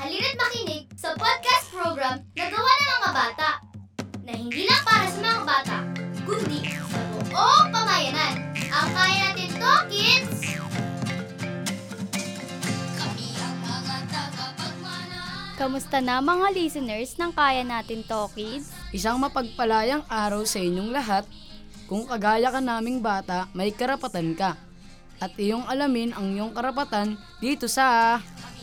Halina't makinig sa podcast program na gawa ng mga bata na hindi lang para sa mga bata, kundi sa buong pamayanan. Ang kaya natin to, kids! Kami ang mga tagapagmana. Kamusta na mga listeners ng Kaya Natin To Kids? Isang mapagpalayang araw sa inyong lahat. Kung kagaya ka naming bata, may karapatan ka. At iyong alamin ang iyong karapatan dito sa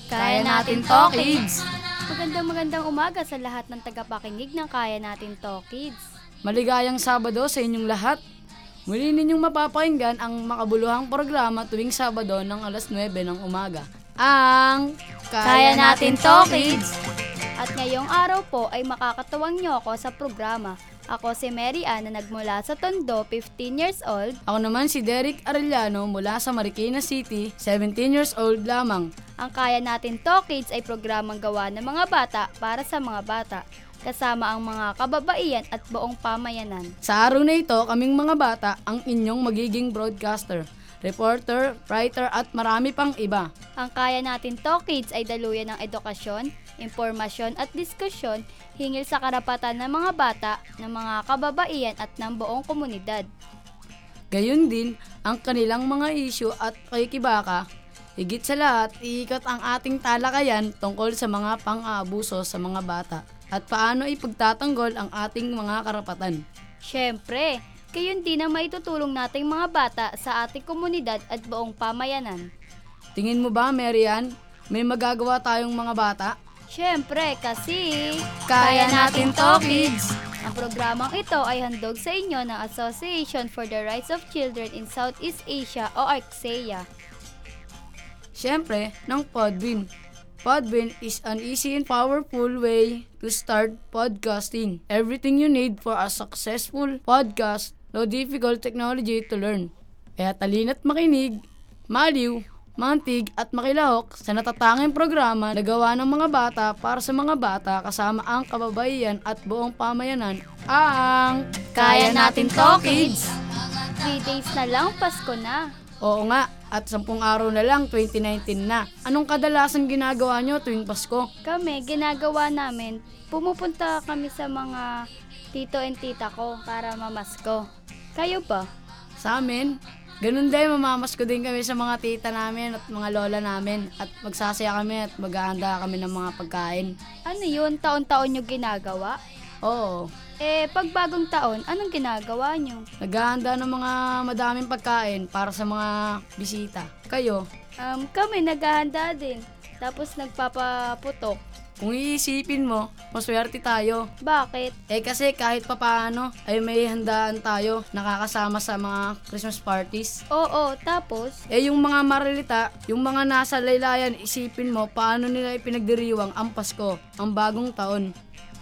Kaya Natin To Kids! Magandang magandang umaga sa lahat ng tagapakinig ng Kaya Natin To Kids. Maligayang Sabado sa inyong lahat. Muli ninyong mapapakinggan ang makabuluhang programa tuwing Sabado ng alas 9 ng umaga. Ang Kaya Natin To Kids! At ngayong araw po ay makakatuwang nyo ako sa programa. Ako si Mary Ann na nagmula sa Tondo, 15 years old. Ako naman si Derek Arellano mula sa Marikina City, 17 years old lamang. Ang Kaya Natin To Kids ay programang gawa ng mga bata para sa mga bata, kasama ang mga kababaihan at buong pamayanan. Sa araw na ito, kaming mga bata ang inyong magiging broadcaster, reporter, writer at marami pang iba. Ang Kaya Natin To Kids ay daluyan ng edukasyon, impormasyon at diskusyon hingil sa karapatan ng mga bata, ng mga kababaihan at ng buong komunidad. Gayun din ang kanilang mga isyu at pakikibaka. Higit sa lahat, iikot ang ating talakayan tungkol sa mga pang-aabuso sa mga bata at paano ipagtatanggol ang ating mga karapatan. Siyempre, gayon din ang maitutulong nating mga bata sa ating komunidad at buong pamayanan. Tingin mo ba, Marian, may magagawa tayong mga bata? Siyempre, kasi... Kaya natin to, kids! Ang programang ito ay handog sa inyo ng Association for the Rights of Children in Southeast Asia o ARCSEA. Siyempre, ng Podbean. Podbean is an easy and powerful way to start podcasting. Everything you need for a successful podcast, no difficult technology to learn. Kaya talina't makinig, maliw, mantig at makilahok sa natatanging programa na gawa ng mga bata para sa mga bata kasama ang kababaihan at buong pamayanan ang Kaya Natin To, Kids! 3 days na lang, Pasko na. Oo nga, at sampung araw na lang, 2019 na. Anong kadalasan ginagawa nyo tuwing Pasko? Kami, ginagawa namin, pumupunta kami sa mga tito and tita ko para mamasko. Kayo ba? Sa amin, ganun din, mamamasko din kami sa mga tita namin at mga lola namin. At magsasaya kami at maghahanda kami ng mga pagkain. Ano yun, taon-taon nyo ginagawa? Oo, Eh, pag bagong taon, anong ginagawa nyo? naghahanda ng mga madaming pagkain para sa mga bisita. Kayo, Um, kami naghahanda din. Tapos nagpapaputok. kung iisipin mo, maswerte tayo. Bakit? Eh kasi kahit papaano ay may handaan tayo nakakasama sa mga Christmas parties. Oo, tapos? Eh yung mga marilita, yung mga nasa laylayan, isipin mo paano nila ipinagdiriwang ang Pasko, ang bagong taon.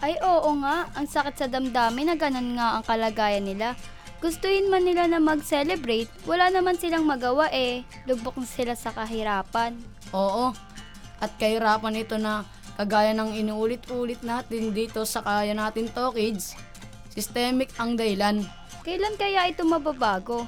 Ay oo nga, ang sakit sa damdamin na ganun nga ang kalagayan nila. Gustuhin man nila na mag-celebrate, wala naman silang magawa eh. Lubok na sila sa kahirapan. Oo, at kahirapan ito na kagaya ng inuulit-ulit natin dito sa kaya natin to kids, systemic ang dahilan. Kailan kaya ito mababago?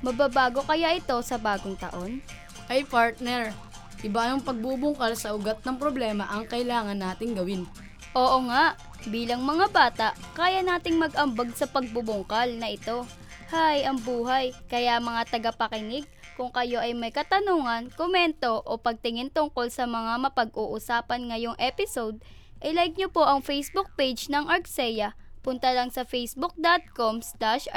Mababago kaya ito sa bagong taon? Ay partner, iba yung pagbubungkal sa ugat ng problema ang kailangan nating gawin. Oo nga, bilang mga bata, kaya nating mag-ambag sa pagbubungkal na ito. Hay, ang buhay. Kaya mga tagapakinig, kung kayo ay may katanungan, komento o pagtingin tungkol sa mga mapag-uusapan ngayong episode, i-like nyo po ang Facebook page ng ArcSeya. Punta lang sa facebook.com slash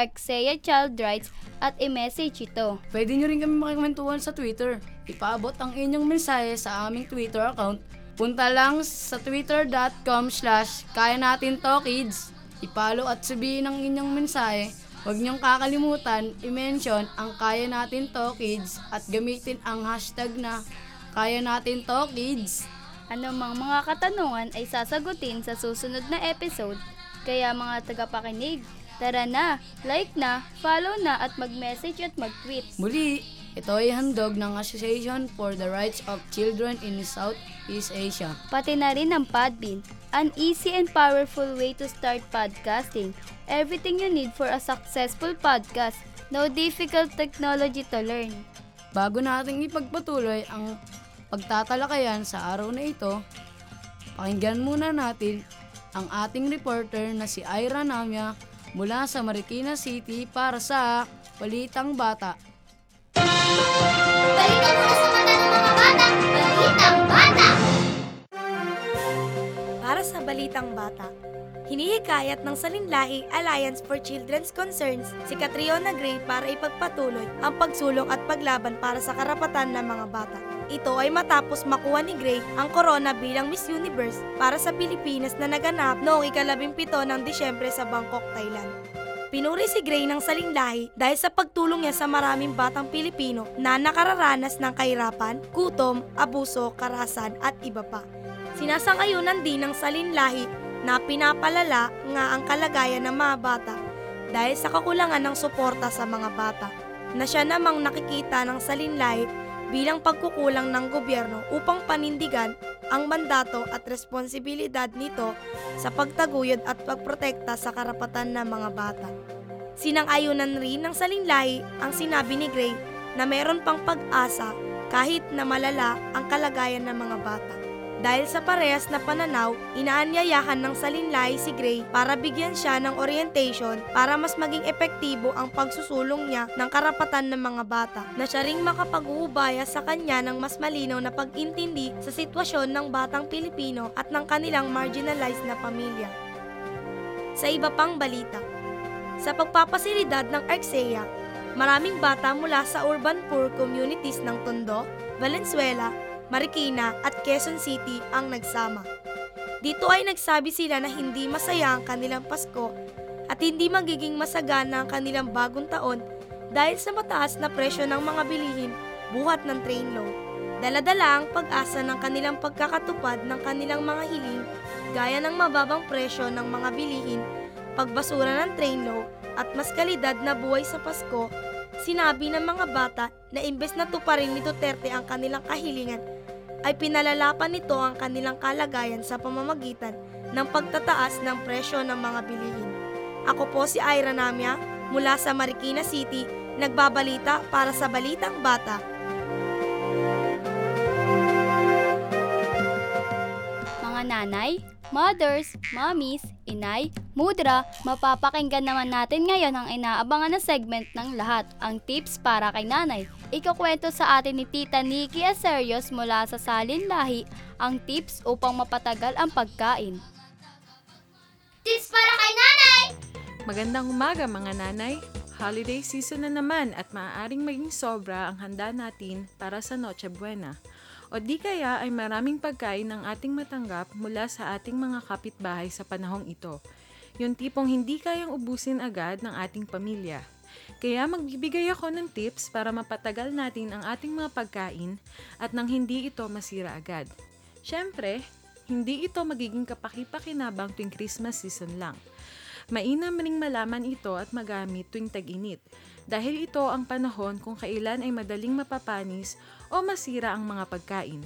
Rights at i-message ito. Pwede nyo rin kami makikomentuhan sa Twitter. Ipaabot ang inyong mensahe sa aming Twitter account. Punta lang sa twitter.com slash kaya natin to kids. Ipalo at sabihin ang inyong mensahe. Huwag niyong kakalimutan i-mention ang kaya natin to kids at gamitin ang hashtag na kaya natin to kids. Anumang mga katanungan ay sasagutin sa susunod na episode. Kaya mga tagapakinig, tara na, like na, follow na at mag-message at mag-tweet. Muli, ito ay handog ng Association for the Rights of Children in Southeast Asia. Pati na rin ang Podbean, an easy and powerful way to start podcasting. Everything you need for a successful podcast. No difficult technology to learn. Bago nating ipagpatuloy ang pagtatalakayan sa araw na ito, Pakinggan muna natin ang ating reporter na si Ira Namya mula sa Marikina City para sa Balitang Bata. Balita mula sa mata ng mga bata, Balitang Bata! Para sa Balitang Bata, hinihikayat ng Salinlahi Alliance for Children's Concerns si Catriona Gray para ipagpatuloy ang pagsulong at paglaban para sa karapatan ng mga bata. Ito ay matapos makuha ni Gray ang corona bilang Miss Universe para sa Pilipinas na naganap noong ikalabing pito ng Disyembre sa Bangkok, Thailand. Pinuri si Gray ng salinlahi dahil sa pagtulong niya sa maraming batang Pilipino na nakararanas ng kahirapan, gutom, abuso, karahasan at iba pa. Sinasangayunan din ng salinlahi na pinapalala nga ang kalagayan ng mga bata dahil sa kakulangan ng suporta sa mga bata na siya namang nakikita ng salinlahi bilang pagkukulang ng gobyerno upang panindigan ang mandato at responsibilidad nito sa pagtaguyod at pagprotekta sa karapatan ng mga bata. Sinang-ayunan rin ng salinlahi ang sinabi ni Gray na meron pang pag-asa kahit na malala ang kalagayan ng mga bata. Dahil sa parehas na pananaw, inaanyayahan ng salinlahi si Gray para bigyan siya ng orientation para mas maging epektibo ang pagsusulong niya ng karapatan ng mga bata na siya ring makapag-uubaya sa kanya ng mas malinaw na pag-intindi sa sitwasyon ng batang Pilipino at ng kanilang marginalized na pamilya. Sa iba pang balita, sa pagpapasilidad ng ARCSEA, maraming bata mula sa urban poor communities ng Tondo, Valenzuela, Marikina at Quezon City ang nagsama. Dito ay nagsabi sila na hindi masaya ang kanilang Pasko at hindi magiging masagana ang kanilang bagong taon dahil sa mataas na presyo ng mga bilihin buhat ng train load. Daladala ang pag-asa ng kanilang pagkakatupad ng kanilang mga hiling gaya ng mababang presyo ng mga bilihin, pagbasura ng train load at mas kalidad na buhay sa Pasko sinabi ng mga bata na imbes na tuparin ni Duterte ang kanilang kahilingan, ay pinalalapan nito ang kanilang kalagayan sa pamamagitan ng pagtataas ng presyo ng mga bilihin. Ako po si Ira Namya mula sa Marikina City, nagbabalita para sa Balitang Bata. Mga nanay, mothers, mommies, inay, mudra, mapapakinggan naman natin ngayon ang inaabangan na segment ng lahat, ang tips para kay nanay. Ikukwento sa atin ni Tita Nikki Aserios mula sa Salin Lahi ang tips upang mapatagal ang pagkain. Tips para kay nanay! Magandang umaga mga nanay. Holiday season na naman at maaaring maging sobra ang handa natin para sa Noche Buena. O di kaya ay maraming pagkain ang ating matanggap mula sa ating mga kapitbahay sa panahong ito. Yung tipong hindi kayang ubusin agad ng ating pamilya. Kaya magbibigay ako ng tips para mapatagal natin ang ating mga pagkain at nang hindi ito masira agad. Siyempre, hindi ito magiging kapaki-pakinabang tuwing Christmas season lang. Mainam ring malaman ito at magamit tuwing tag-init dahil ito ang panahon kung kailan ay madaling mapapanis o masira ang mga pagkain.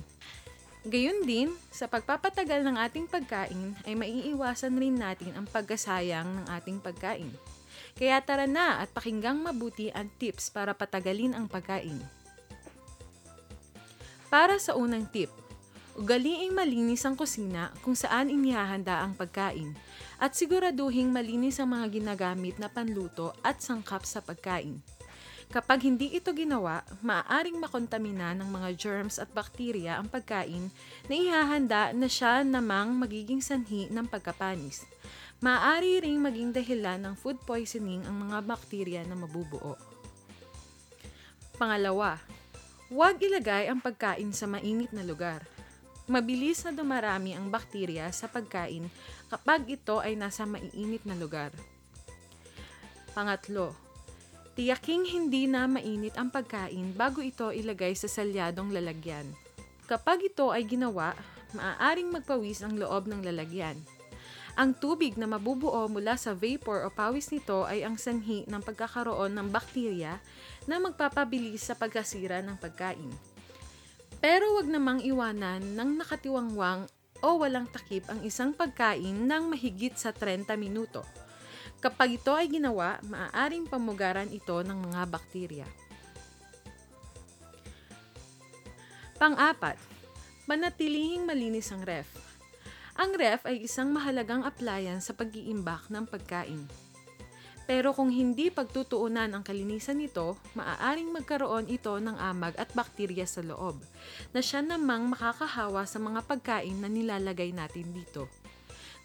Gayun din, sa pagpapatagal ng ating pagkain ay maiiwasan rin natin ang pagkasayang ng ating pagkain. Kaya tara na at pakinggang mabuti ang tips para patagalin ang pagkain. Para sa unang tip, ugaliing malinis ang kusina kung saan inihahanda ang pagkain at siguraduhing malinis ang mga ginagamit na panluto at sangkap sa pagkain. Kapag hindi ito ginawa, maaaring makontamina ng mga germs at bakterya ang pagkain na ihahanda na siya namang magiging sanhi ng pagkapanis. Maaari ring maging dahilan ng food poisoning ang mga bakterya na mabubuo. Pangalawa, huwag ilagay ang pagkain sa mainit na lugar. Mabilis na dumarami ang bakterya sa pagkain kapag ito ay nasa maiinit na lugar. Pangatlo, tiyaking hindi na mainit ang pagkain bago ito ilagay sa salyadong lalagyan. Kapag ito ay ginawa, maaaring magpawis ang loob ng lalagyan. Ang tubig na mabubuo mula sa vapor o pawis nito ay ang sanhi ng pagkakaroon ng bakterya na magpapabilis sa pagkasira ng pagkain. Pero wag namang iwanan ng nakatiwangwang o walang takip ang isang pagkain ng mahigit sa 30 minuto. Kapag ito ay ginawa, maaaring pamugaran ito ng mga bakterya. Pang-apat, manatilihing malinis ang ref. Ang ref ay isang mahalagang appliance sa pag-iimbak ng pagkain. Pero kung hindi pagtutuunan ang kalinisan nito, maaaring magkaroon ito ng amag at bakterya sa loob, na siya namang makakahawa sa mga pagkain na nilalagay natin dito.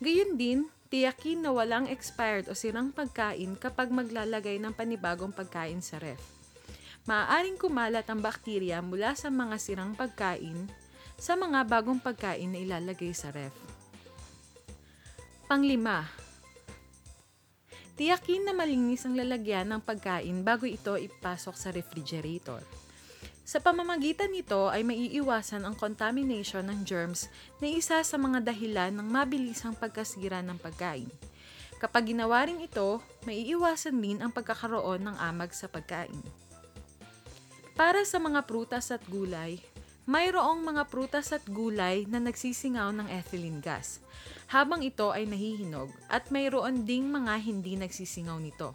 Gayun din, tiyakin na walang expired o sirang pagkain kapag maglalagay ng panibagong pagkain sa ref. Maaaring kumalat ang bakterya mula sa mga sirang pagkain sa mga bagong pagkain na ilalagay sa ref. Panglima, tiyakin na malinis ang lalagyan ng pagkain bago ito ipasok sa refrigerator. Sa pamamagitan nito ay maiiwasan ang contamination ng germs na isa sa mga dahilan ng mabilisang pagkasira ng pagkain. Kapag ginawa rin ito, maiiwasan din ang pagkakaroon ng amag sa pagkain. Para sa mga prutas at gulay, mayroong mga prutas at gulay na nagsisingaw ng ethylene gas, habang ito ay nahihinog at mayroon ding mga hindi nagsisingaw nito.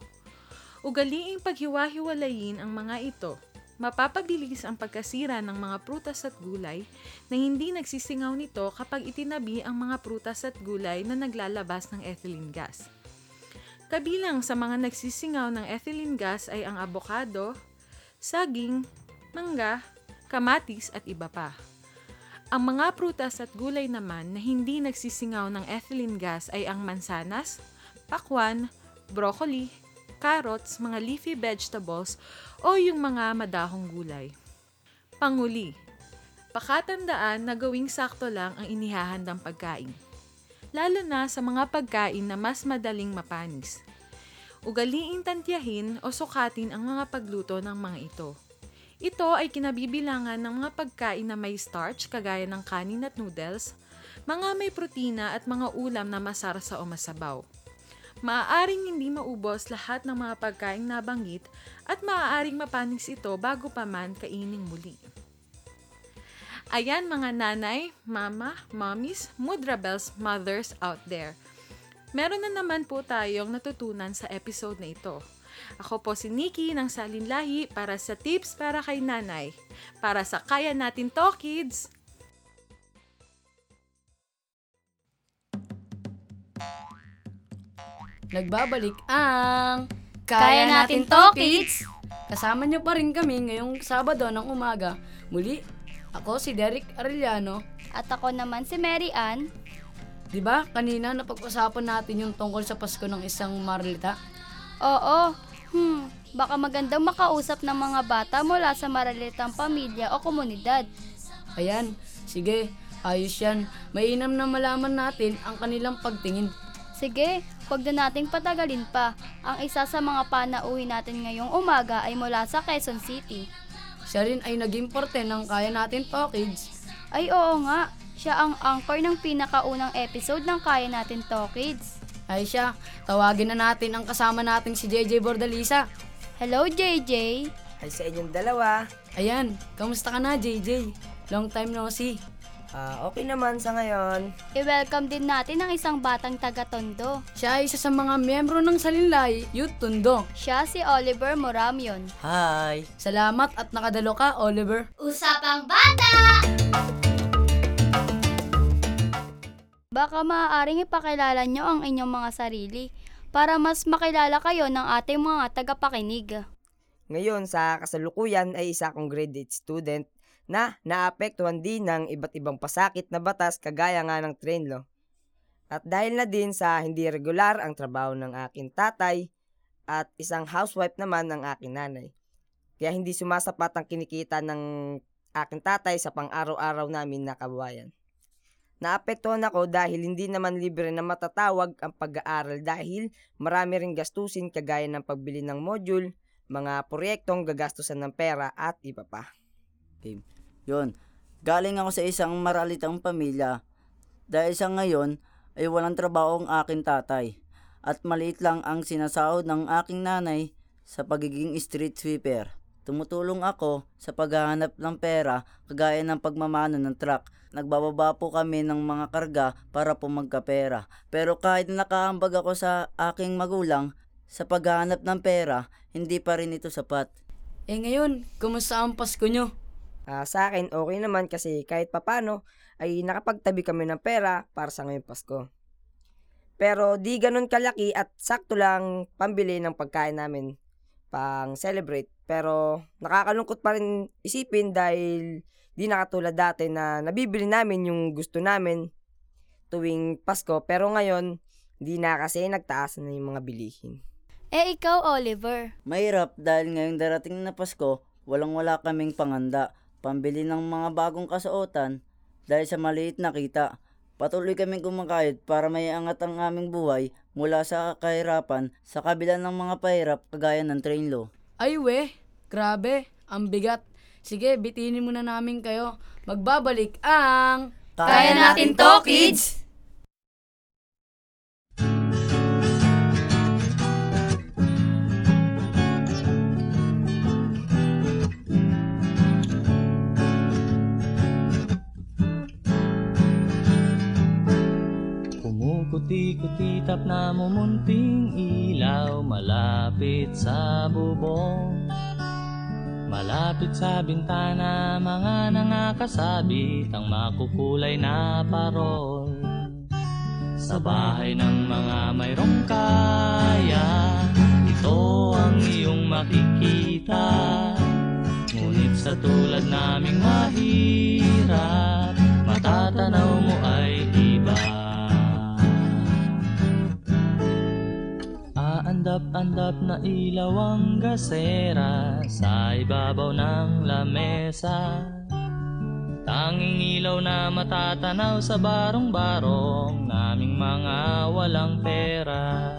Ugaliing paghiwa-hiwalayin ang mga ito. Mapapabilis ang pagkasira ng mga prutas at gulay na hindi nagsisingaw nito kapag itinabi ang mga prutas at gulay na naglalabas ng ethylene gas. Kabilang sa mga nagsisingaw ng ethylene gas ay ang abokado, saging, mangga, kamatis at iba pa. Ang mga prutas at gulay naman na hindi nagsisingaw ng ethylene gas ay ang mansanas, pakwan, broccoli, carrots, mga leafy vegetables o yung mga madahong gulay. Panguli, pakatandaan na gawing sakto lang ang inihahandang pagkain. Lalo na sa mga pagkain na mas madaling mapanis. Ugaliing tantyahin o sukatin ang mga pagluto ng mga ito. Ito ay kinabibilangan ng mga pagkain na may starch kagaya ng kanin at noodles, mga may protina at mga ulam na masarsa o masabaw. Maaaring hindi maubos lahat ng mga pagkain nabanggit at maaaring mapanis ito bago pa man kaining muli. Ayan mga nanay, mama, mommies, mudrabels, mothers out there. Meron na naman po tayong natutunan sa episode na ito. Ako po si Nikki ng Salinlahi para sa tips para kay nanay. Para sa Kaya Natin To Kids! Nagbabalik ang Kaya Natin To, Kids! Kasama niyo pa rin kami ngayong Sabado ng umaga. Muli, ako si Derek Arellano. At ako naman si Mary Ann. 'Di ba? Kanina napag-usapan natin yung tungkol sa Pasko ng isang Marlita. Oo, hmm, baka magandang makausap ng mga bata mula sa maralitang pamilya o komunidad. Ayan, sige, ayos yan. Mainam na malaman natin ang kanilang pagtingin. Sige, huwag na nating patagalin pa. Ang isa sa mga panauhi natin ngayong umaga ay mula sa Quezon City. Siya rin ay naging parte ng Kaya Natin To Kids. Ay oo nga, siya ang anchor ng pinakaunang episode ng Kaya Natin To Kids. Ay siya, tawagin na natin ang kasama nating si JJ Bordalisa. Hello JJ! Ay sa inyong dalawa. Ayan, kamusta ka na JJ? Long time no see. Ah, okay naman sa ngayon. I-welcome din natin ang isang batang taga-tondo. Siya ay isa sa mga miyembro ng Salinlay, Youth Tundo. Siya si Oliver Moramion. Hi! Salamat at nakadalo ka, Oliver. Usapang Bata! Baka maaaring ipakilala nyo ang inyong mga sarili para mas makilala kayo ng ating mga tagapakinig. Ngayon sa kasalukuyan ay isa akong grade 8 student na naapektuhan din ng iba't ibang pasakit na batas kagaya nga ng train law. At dahil na din sa hindi regular ang trabaho ng aking tatay at isang housewife naman ng aking nanay. Kaya hindi sumasapat ang kinikita ng aking tatay sa pang-araw-araw namin na kabuhayan. Naapektuhan ako dahil hindi naman libre na matatawag ang pag-aaral dahil marami ring gastusin kagaya ng pagbili ng module, mga proyektong gagastusan ng pera at iba pa. Yun. Galing ako sa isang maralitang pamilya. Dahil sa ngayon ay walang trabaho ang aking tatay. At maliit lang ang sinasahod ng aking nanay sa pagiging street sweeper. Tumutulong ako sa paghahanap ng pera kagaya ng pagmamano ng truck. Nagbababa po kami ng mga karga para po magkapera. Pero kahit nakaambag ako sa aking magulang sa paghahanap ng pera, hindi pa rin ito sapat. Eh ngayon, kumusta ang Pasko nyo? Ah, sa akin, okay naman kasi kahit papano ay nakapagtabi kami ng pera para sa ngayong Pasko. Pero di ganun kalaki at sakto lang pambili ng pagkain namin pang celebrate. Pero nakakalungkot pa rin isipin dahil di nakatulad dati na nabibili namin yung gusto namin tuwing Pasko. Pero ngayon, di na kasi nagtaas na yung mga bilihin. Eh ikaw, Oliver, Mahirap dahil ngayong darating na Pasko, walang wala kaming panganda, pambili ng mga bagong kasuotan dahil sa maliit na kita. Patuloy kaming kumakayod para may angat ang aming buhay mula sa kahirapan sa kabila ng mga pahirap kagaya ng train law. Ay we, grabe, ang bigat. Sige, bitinin muna namin kayo. Magbabalik ang... Kaya natin to, kids! Kumukuti-kutitap na mumunting ilaw Malapit sa bubong Malapit sa bintana Mga nangakasabit Ang makukulay na parol. Sa bahay ng mga mayroong kaya Ito ang iyong makikita. Ngunit sa tulad naming mahirap Matatanaw mo ay iba Aandap-andap na ilaw ang gasera Sa ibabaw ng lamesa. Tanging ilaw na matatanaw sa barong-barong Naming mga walang pera.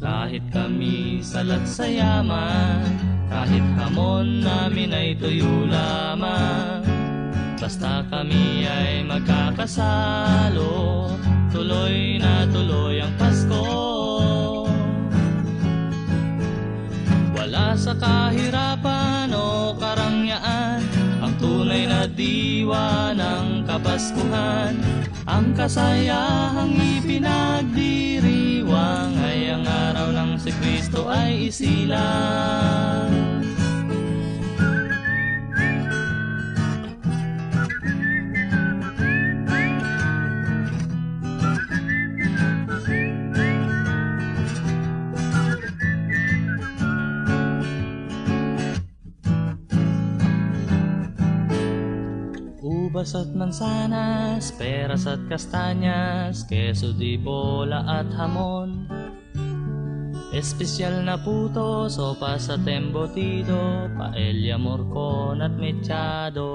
Kahit kami salat sa yaman Kahit hamon namin ay tuyo lamang. Basta kami ay magkakasalo Tuloy na tuloy ang Pasko Wala sa kahirapan o karangyaan Ang tunay na diwa ng Kapaskuhan Ang kasayahang ipinagdiriwang Ay ang araw ng si Kristo ay isilang Ubas at mansanas, peras at kastanyas, keso di bola at hamon. Espesyal na puto, sopas at embutido, paella, morcon at mechado.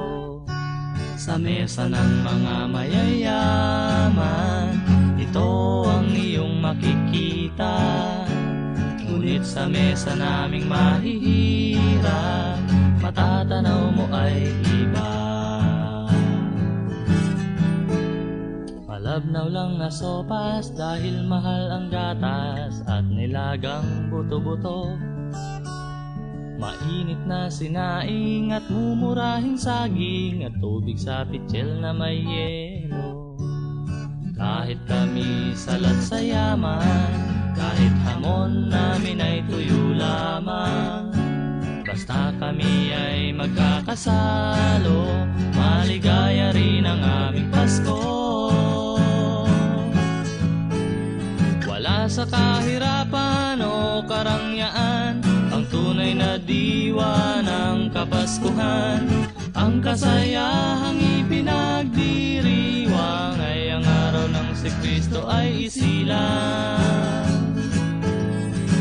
Sa mesa ng mga mayayaman, ito ang iyong makikita. Ngunit sa mesa naming mahihirap, matatanaw mo Malabnaw lang na sopas dahil mahal ang gatas at nilagang buto-buto. Mainit na sinaing at mumurahing saging at tubig sa pitsil na may yelo. Kahit kami salat sa yaman, kahit hamon namin ay tuyo lamang. Basta kami ay magkakasalo, maligaya rin ang aming Pasko. Sa kahirapan o karangyaan Ang tunay na diwa ng Kapaskuhan. Ang kasayahang ipinagdiriwang Ay ang araw ng si Kristo ay isilang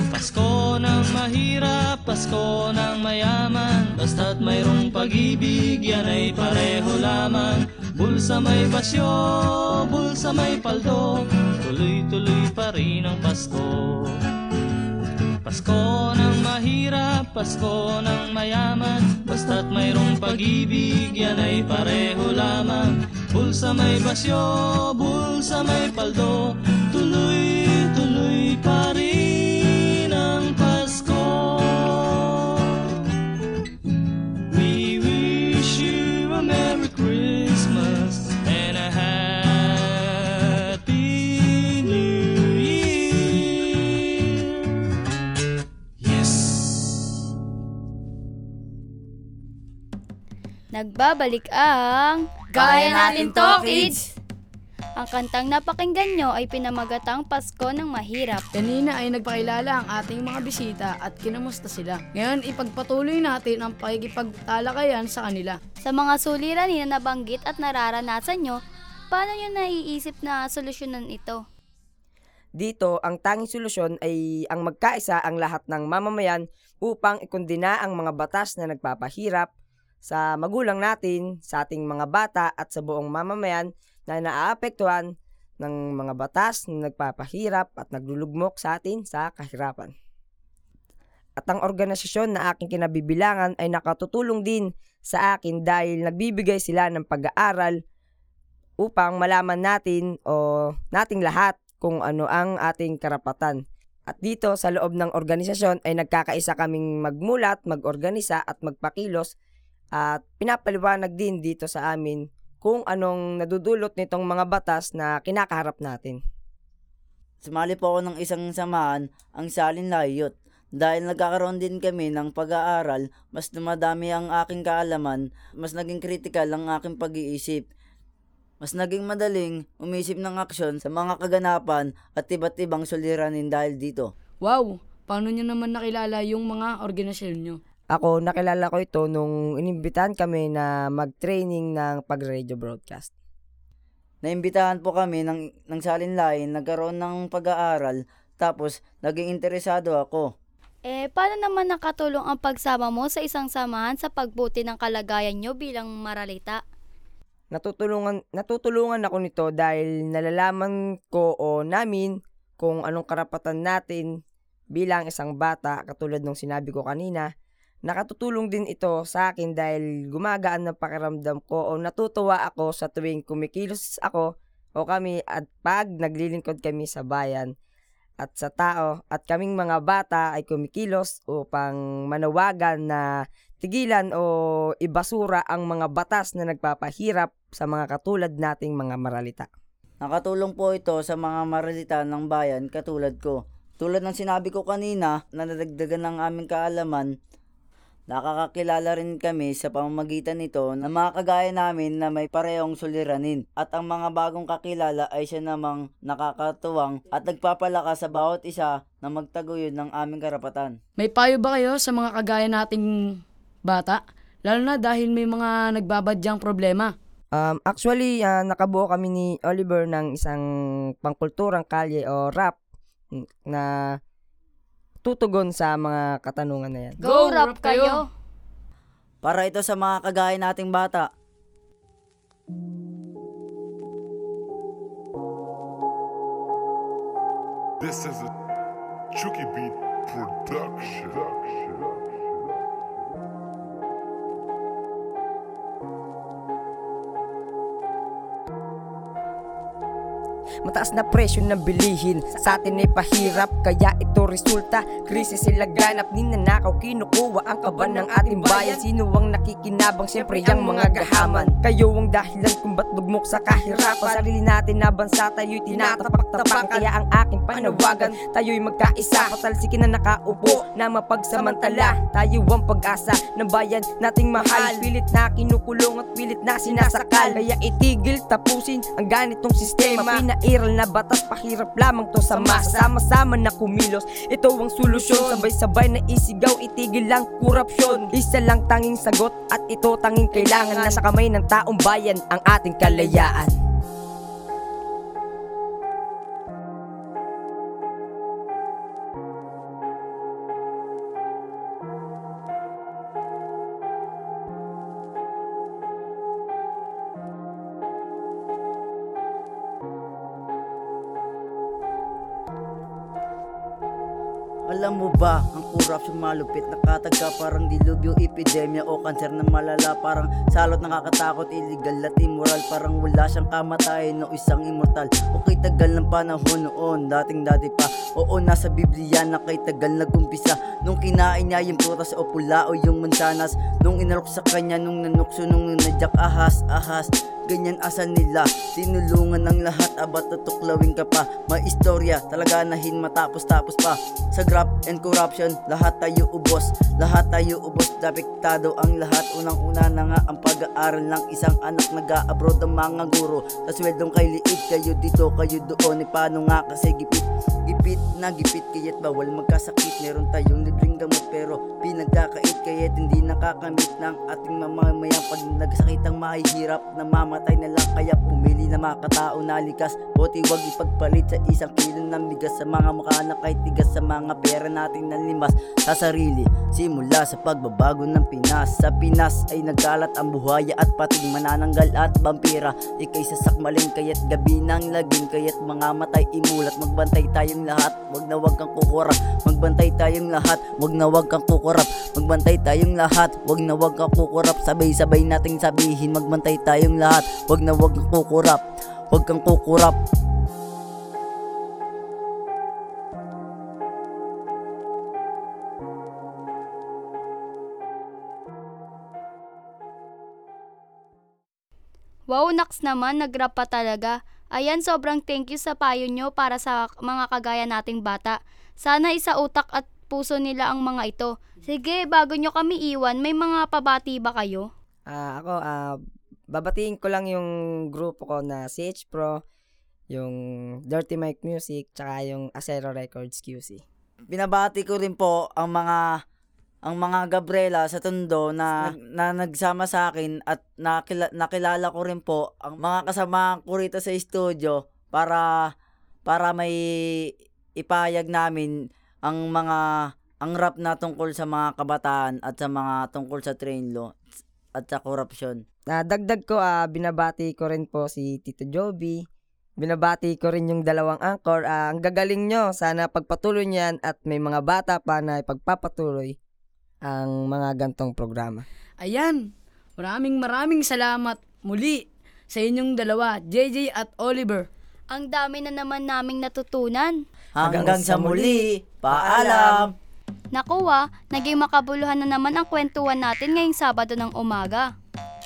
Pasko ng mahirap, Pasko ng mayaman Basta't mayroong pag-ibig, yan ay pareho lamang. Bulsa may basyo, bulsa may paldo Tuloy-tuloy pa rin ang Pasko Pasko ng mahirap, Pasko ng mayaman Basta't mayroong pag-ibig, yan ay pareho lamang. Bulsa may basyo, bulsa may paldo Tuloy-tuloy pa Nagbabalik ang Gaya natin to, kids! Ang kantang napakinggan nyo ay pinamagatang Pasko ng Mahirap. Kanina ay nagpakilala ang ating mga bisita at kinamusta sila. Ngayon, ipagpatuloy natin ang pakikipagtalakayan sa kanila. Sa mga suliranin na nabanggit at nararanasan nyo, paano nyo naiisip na solusyonan ito? Dito, ang tanging solusyon ay ang magkaisa ang lahat ng mamamayan upang ikundina ang mga batas na nagpapahirap sa magulang natin, sa ating mga bata at sa buong mamamayan na naaapektuhan ng mga batas na nagpapahirap at naglulugmok sa atin sa kahirapan. At ang organisasyon na aking kinabibilangan ay nakatutulong din sa akin dahil nagbibigay sila ng pag-aaral upang malaman natin o nating lahat kung ano ang ating karapatan. At dito sa loob ng organisasyon ay nagkakaisa kaming magmulat, magorganisa at magpakilos at pinapaliwanag din dito sa amin kung anong nadudulot nitong mga batas na kinakaharap natin. Sumali po ako ng isang samahan, ang Salin Layot. Dahil nagkakaroon din kami ng pag-aaral, mas dumadami ang aking kaalaman, mas naging critical ang aking pag-iisip. Mas naging madaling umisip ng aksyon sa mga kaganapan at iba't ibang suliranin dahil dito. Wow! Paano nyo naman nakilala yung mga organisasyon nyo? Ako, nakilala ko ito nung inimbitahan kami na mag-training ng pag-radio broadcast. Naimbitahan po kami ng, ng Salin Lain, nagkaroon ng pag-aaral, tapos naging interesado ako. Eh, paano naman nakatulong ang pagsama mo sa isang samahan sa pagbuti ng kalagayan nyo bilang maralita? Natutulungan, natutulungan ako nito dahil nalalaman ko o namin kung anong karapatan natin bilang isang bata katulad ng sinabi ko kanina. Nakatutulong din ito sa akin dahil gumagaan ng pakiramdam ko o natutuwa ako sa tuwing kumikilos ako o kami at pag naglilingkod kami sa bayan at sa tao at kaming mga bata ay kumikilos upang manawagan na tigilan o ibasura ang mga batas na nagpapahirap sa mga katulad nating mga maralita. Nakatulong po ito sa mga maralita ng bayan katulad ko. Tulad ng sinabi ko kanina na nadagdagan ng aming kaalaman, nakakakilala rin kami sa pamamagitan nito ng mga kagaya namin na may parehong suliranin at ang mga bagong kakilala ay siya namang nakakatuwang at nagpapalakas sa bawat isa na magtaguyod ng aming karapatan. May payo ba kayo sa mga kagaya nating bata? Lalo na dahil may mga nagbabadyang problema. Um, actually, ah, nakabuo kami ni Oliver ng isang pangkulturang kalye o rap na tutugon sa mga katanungan na yan. Go, Go, rap kayo! kayo! Para ito sa mga kagaya nating bata. This is a Chucky Beat production. Mataas na presyo ng bilihin. Sa atin ay pahirap Kaya ito resulta. Krisis sila ganap Ninanakaw kinukuha ang kaban ng ating bayan. Sino ang nakikinabang? Siyempre ang mga gahaman. Kayo ang dahilan kung ba't lugmok sa kahirapan. Sarili natin na bansa Tayo'y tinatapak-tapak Kaya ang aking panawagan Tayo'y magkaisa. Katalsikin na nakaupo Na mapagsamantala. Tayo ang pag-asa ng bayan nating mahal. Pilit na kinukulong at pilit na sinasakal. Kaya itigil tapusin ang ganitong sistema Pinairal na batas pahirap lamang to sa masa. Sama-sama na kumilos Ito ang solusyon. Sabay-sabay na isigaw Itigil lang korupsyon. Isa lang tanging sagot At ito tanging kailangan. Nasa kamay ng taong bayan Ang ating kalayaan Alam mo ba, ang corruption malupit Nakatagka parang dilubyo, epidemya o kanser na malala. Parang salot nakakatakot, illegal at immoral. Parang wala siyang kamatayan no isang immortal. Okay tagal ng panahon noon, dating dati pa. Oo, nasa Biblia na kay tagal nagumpisa. Nung kinain niya yung prutas o pula o yung mansanas. Nung inalok sa kanya, nung nanukso, nung nadyak ahas, ahas. Ganyan asal nila Tinulungan ng lahat, aba tutuklawin ka pa. May istorya, talaga nahin matapos-tapos pa. Sa graft and corruption, lahat tayo ubos Lahat tayo ubos, dapiktado ang lahat. Unang-una na nga ang pag-aaral ng isang anak Nag-a-abroad ang mga guro. Sa sweldong kay liit, kayo dito, kayo doon. E paano nga? Kasi gipit Gipit na kaya't bawal magkasakit. Meron tayong libreng gamot pero pinagkakait Kaya't hindi nakakamit ng ating mamamayan. Pag nagsakit ang mahihirap Namamatay na lang kaya pumili na mga katao na likas. Buti wag ipagpalit sa isang kilo ng bigas Sa mga mukha na kay tigas Sa mga pera natin na limas sa sarili Simula sa pagbabago ng Pinas. Sa Pinas ay nagkalat ang buhaya at pating manananggal at vampira. Ikay sa sakmaling kaya't gabi ng lagim Kaya't mga matay imulat Magbantay tayong lahat Wag na wag kang kukurap. Magbantay tayong lahat. Wag na wag kang kukurap. Magbantay tayong lahat. Wag na wag kang kukurap. Sabay-sabay nating sabihin Magbantay tayong lahat. Wag na wag kang kukurap. Wag kang kukurap. Wow, naks naman, nagrap pa talaga. Ayan, sobrang thank you sa payo nyo para sa mga kagaya nating bata. Sana isa utak at puso nila ang mga ito. Sige, bago nyo kami iwan, may mga pabati ba kayo? Ah, ako, ah, babatiin ko lang yung grupo ko na CH Pro, yung Dirty Mike Music, tsaka yung Acero Records QC. Binabati ko rin po ang mga ang mga Gabriela sa Tondo na, na nagsama sa akin at nakila, nakilala ko rin po ang mga kasama ko rito sa studio para para may ipayag namin ang mga ang rap na tungkol sa mga kabataan at sa mga tungkol sa train law at sa korupsyon. Ah, dagdag ko, ah, binabati ko rin po si Tito Joby. Binabati ko rin yung dalawang anchor. Ah, ang gagaling nyo. Sana pagpatuloy niyan at may mga bata pa na ipagpapatuloy ang mga gantong programa. Ayan, maraming maraming salamat muli sa inyong dalawa, JJ at Oliver. Ang dami na naman naming natutunan. Hanggang sa muli, paalam! Nakuha, naging makabuluhan na naman ang kwentuhan natin ngayong Sabado ng umaga.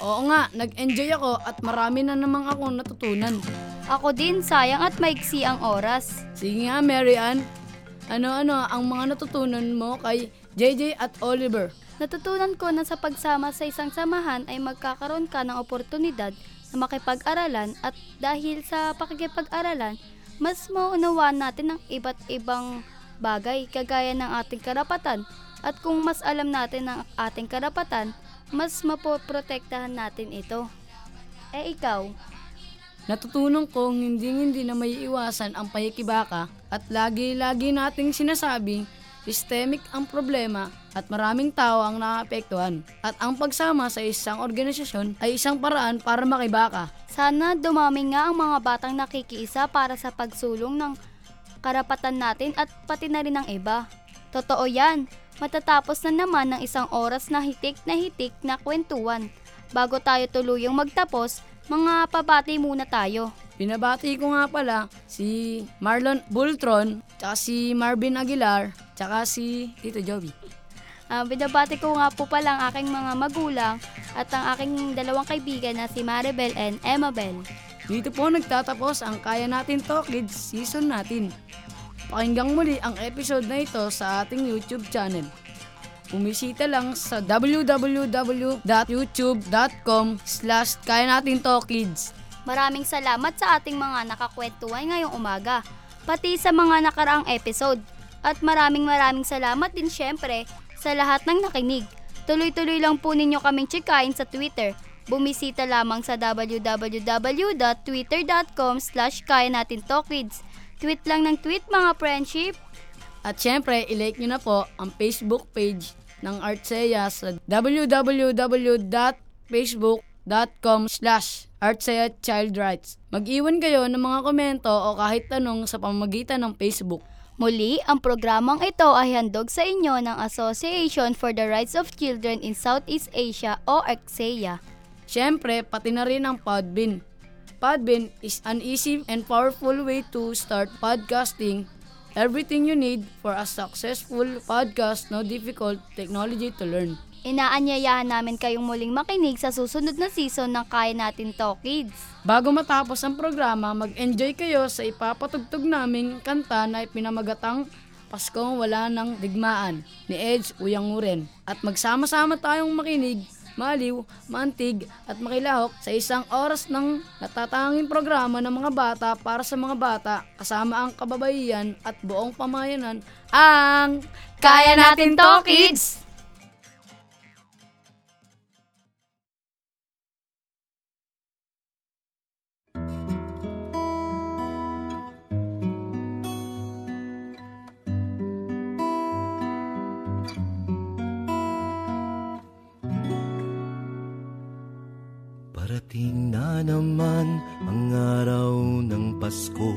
Oo nga, nag-enjoy ako at marami na namang ako natutunan. Ako din, sayang at maiksi ang oras. Sige nga, Mary Ann. Ano-ano ang mga natutunan mo kay JJ at Oliver? Natutunan ko na sa pagsama sa isang samahan ay magkakaroon ka ng oportunidad na makipag-aralan at dahil sa pakikipag-aralan, mas maunawaan natin ang iba't ibang bagay kagaya ng ating karapatan at kung mas alam natin ang ating karapatan, mas mapoprotektahan natin ito. Eh ikaw, Natutunan kong hindi hindi na may iwasan ang pahikibaka at lagi-lagi nating sinasabing systemic ang problema at maraming tao ang naapektuhan. At ang pagsama sa isang organisasyon ay isang paraan para makibaka. sana dumami nga ang mga batang nakikiisa para sa pagsulong ng karapatan natin at pati na rin ng iba. Totoo yan, matatapos na naman ng isang oras na hitik na hitik na kwentuhan. Bago tayo tuluyang magtapos, mga pabati muna tayo. Pinabati ko nga pala si Marlon Bultron, tsaka si Marvin Aguilar, tsaka si Tito Joby. Ah, binabati ko nga po pala ang aking mga magulang at ang aking dalawang kaibigan na si Maribel and Emabel. Dito po nagtatapos ang Kaya Natin To Kids season natin. Pakinggang muli ang episode na ito sa ating YouTube channel. Bumisita lang sa www.youtube.com slash Kaya Natin To Kids. Maraming salamat sa ating mga nakakwentuhan ngayong umaga, pati sa mga nakaraang episode. At maraming maraming salamat din syempre sa lahat ng nakinig. Tuloy-tuloy lang po ninyo kaming tsikain sa Twitter. Bumisita lamang sa www.twitter.com slash kaya natin to. Tweet lang ng tweet mga friendship. At syempre, ilike nyo na po ang Facebook page ng Artsea sa www.facebook.com slash Artsea Child Rights. Mag-iwan kayo ng mga komento o kahit tanong sa pamamagitan ng Facebook. Muli, ang programang ito ay handog sa inyo ng Association for the Rights of Children in Southeast Asia o ARCSEA. Syempre, pati na rin ang Podbean. Podbean is an easy and powerful way to start podcasting. Everything you need for a successful podcast, no difficult technology to learn. Inaanyayahan namin kayong muling makinig sa susunod na season ng Kaya Natin To Kids. Bago matapos ang programa, mag-enjoy kayo sa ipapatugtog naming kanta na ipinamagatang Paskong Wala ng Digmaan ni Edge Uyanguren. At magsama-sama tayong makinig, maliw, maantig at makilahok sa isang oras ng natatanging programa ng mga bata para sa mga bata kasama ang kababaihan at buong pamayanan ang Kaya Natin To Kids! Na naman ang araw ng Pasko.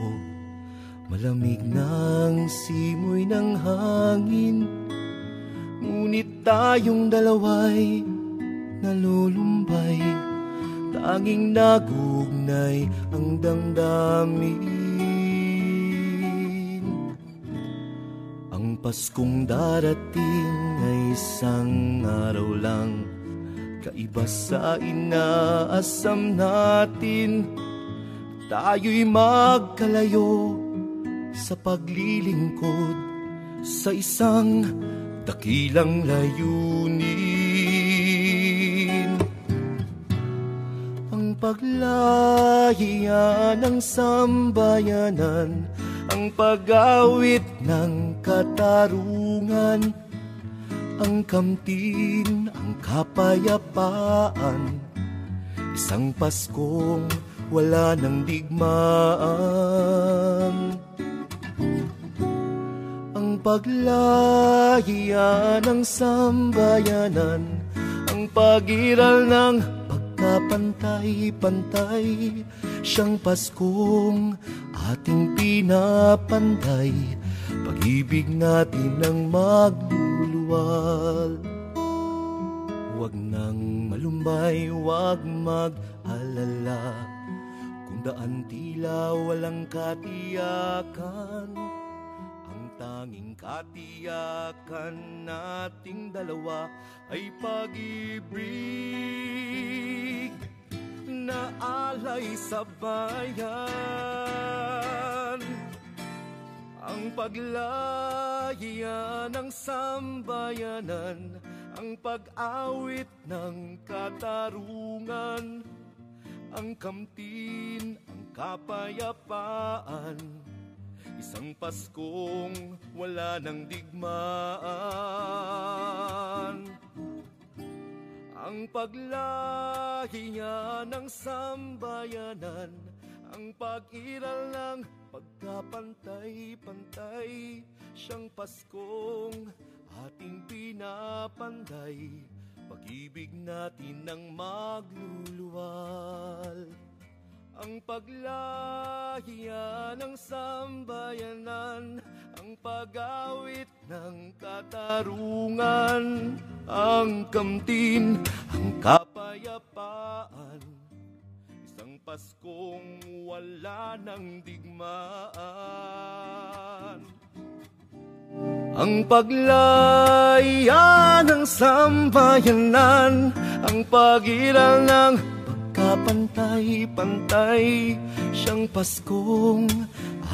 Malamig ng simoy ng hangin Ngunit tayong dalaway nalulumbay. Tanging nagugnay ang damdamin. Ang Paskong darating ay isang araw lang Kaiba sa inaasam natin. Tayo'y magkalayo sa paglilingkod Sa isang dakilang layunin. Ang paglaya ng sambayanan Ang pag-awit ng katarungan ang kamtin, ang kapayapaan. Isang Paskong wala ng digmaan. Ang paglaya ng sambayanan. Ang pagiral ng pagkapantay-pantay. Siyang Paskong ating pinapanday Pag-ibig natin ang magluluwal Huwag nang malumbay, huwag mag-alala. Kung daan tila walang katiyakan Ang tanging katiyakan nating dalawa Ay pag-ibig na alay sa bayan ang paglaya ng sambayanan Ang pag-awit ng katarungan Ang kamtin, ang kapayapaan. Isang Paskong wala ng digmaan. Ang paglaya ng sambayanan Ang pag-iral ng pagkapantay-pantay Siyang Paskong ating pinapanday. Pag-ibig natin ang magluluwal. Ang paglaya ng sambayanan. Ang pag-awit ng katarungan. Ang kamtin, ang kapayapaan Paskong wala ng digmaan. Ang paglaya ng sambayanan Ang pagiral ng pagkapantay-pantay Siyang Paskong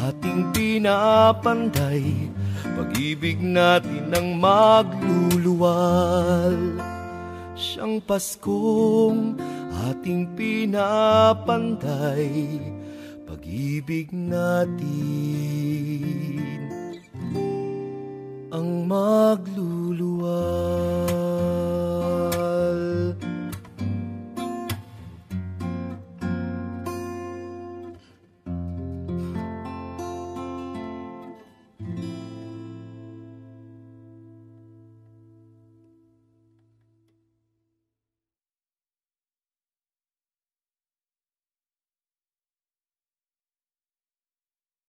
ating pinapanday. Pag-ibig natin ang magluluwal Siyang Paskong ating pinapanday Pag-ibig natin ang magluluwal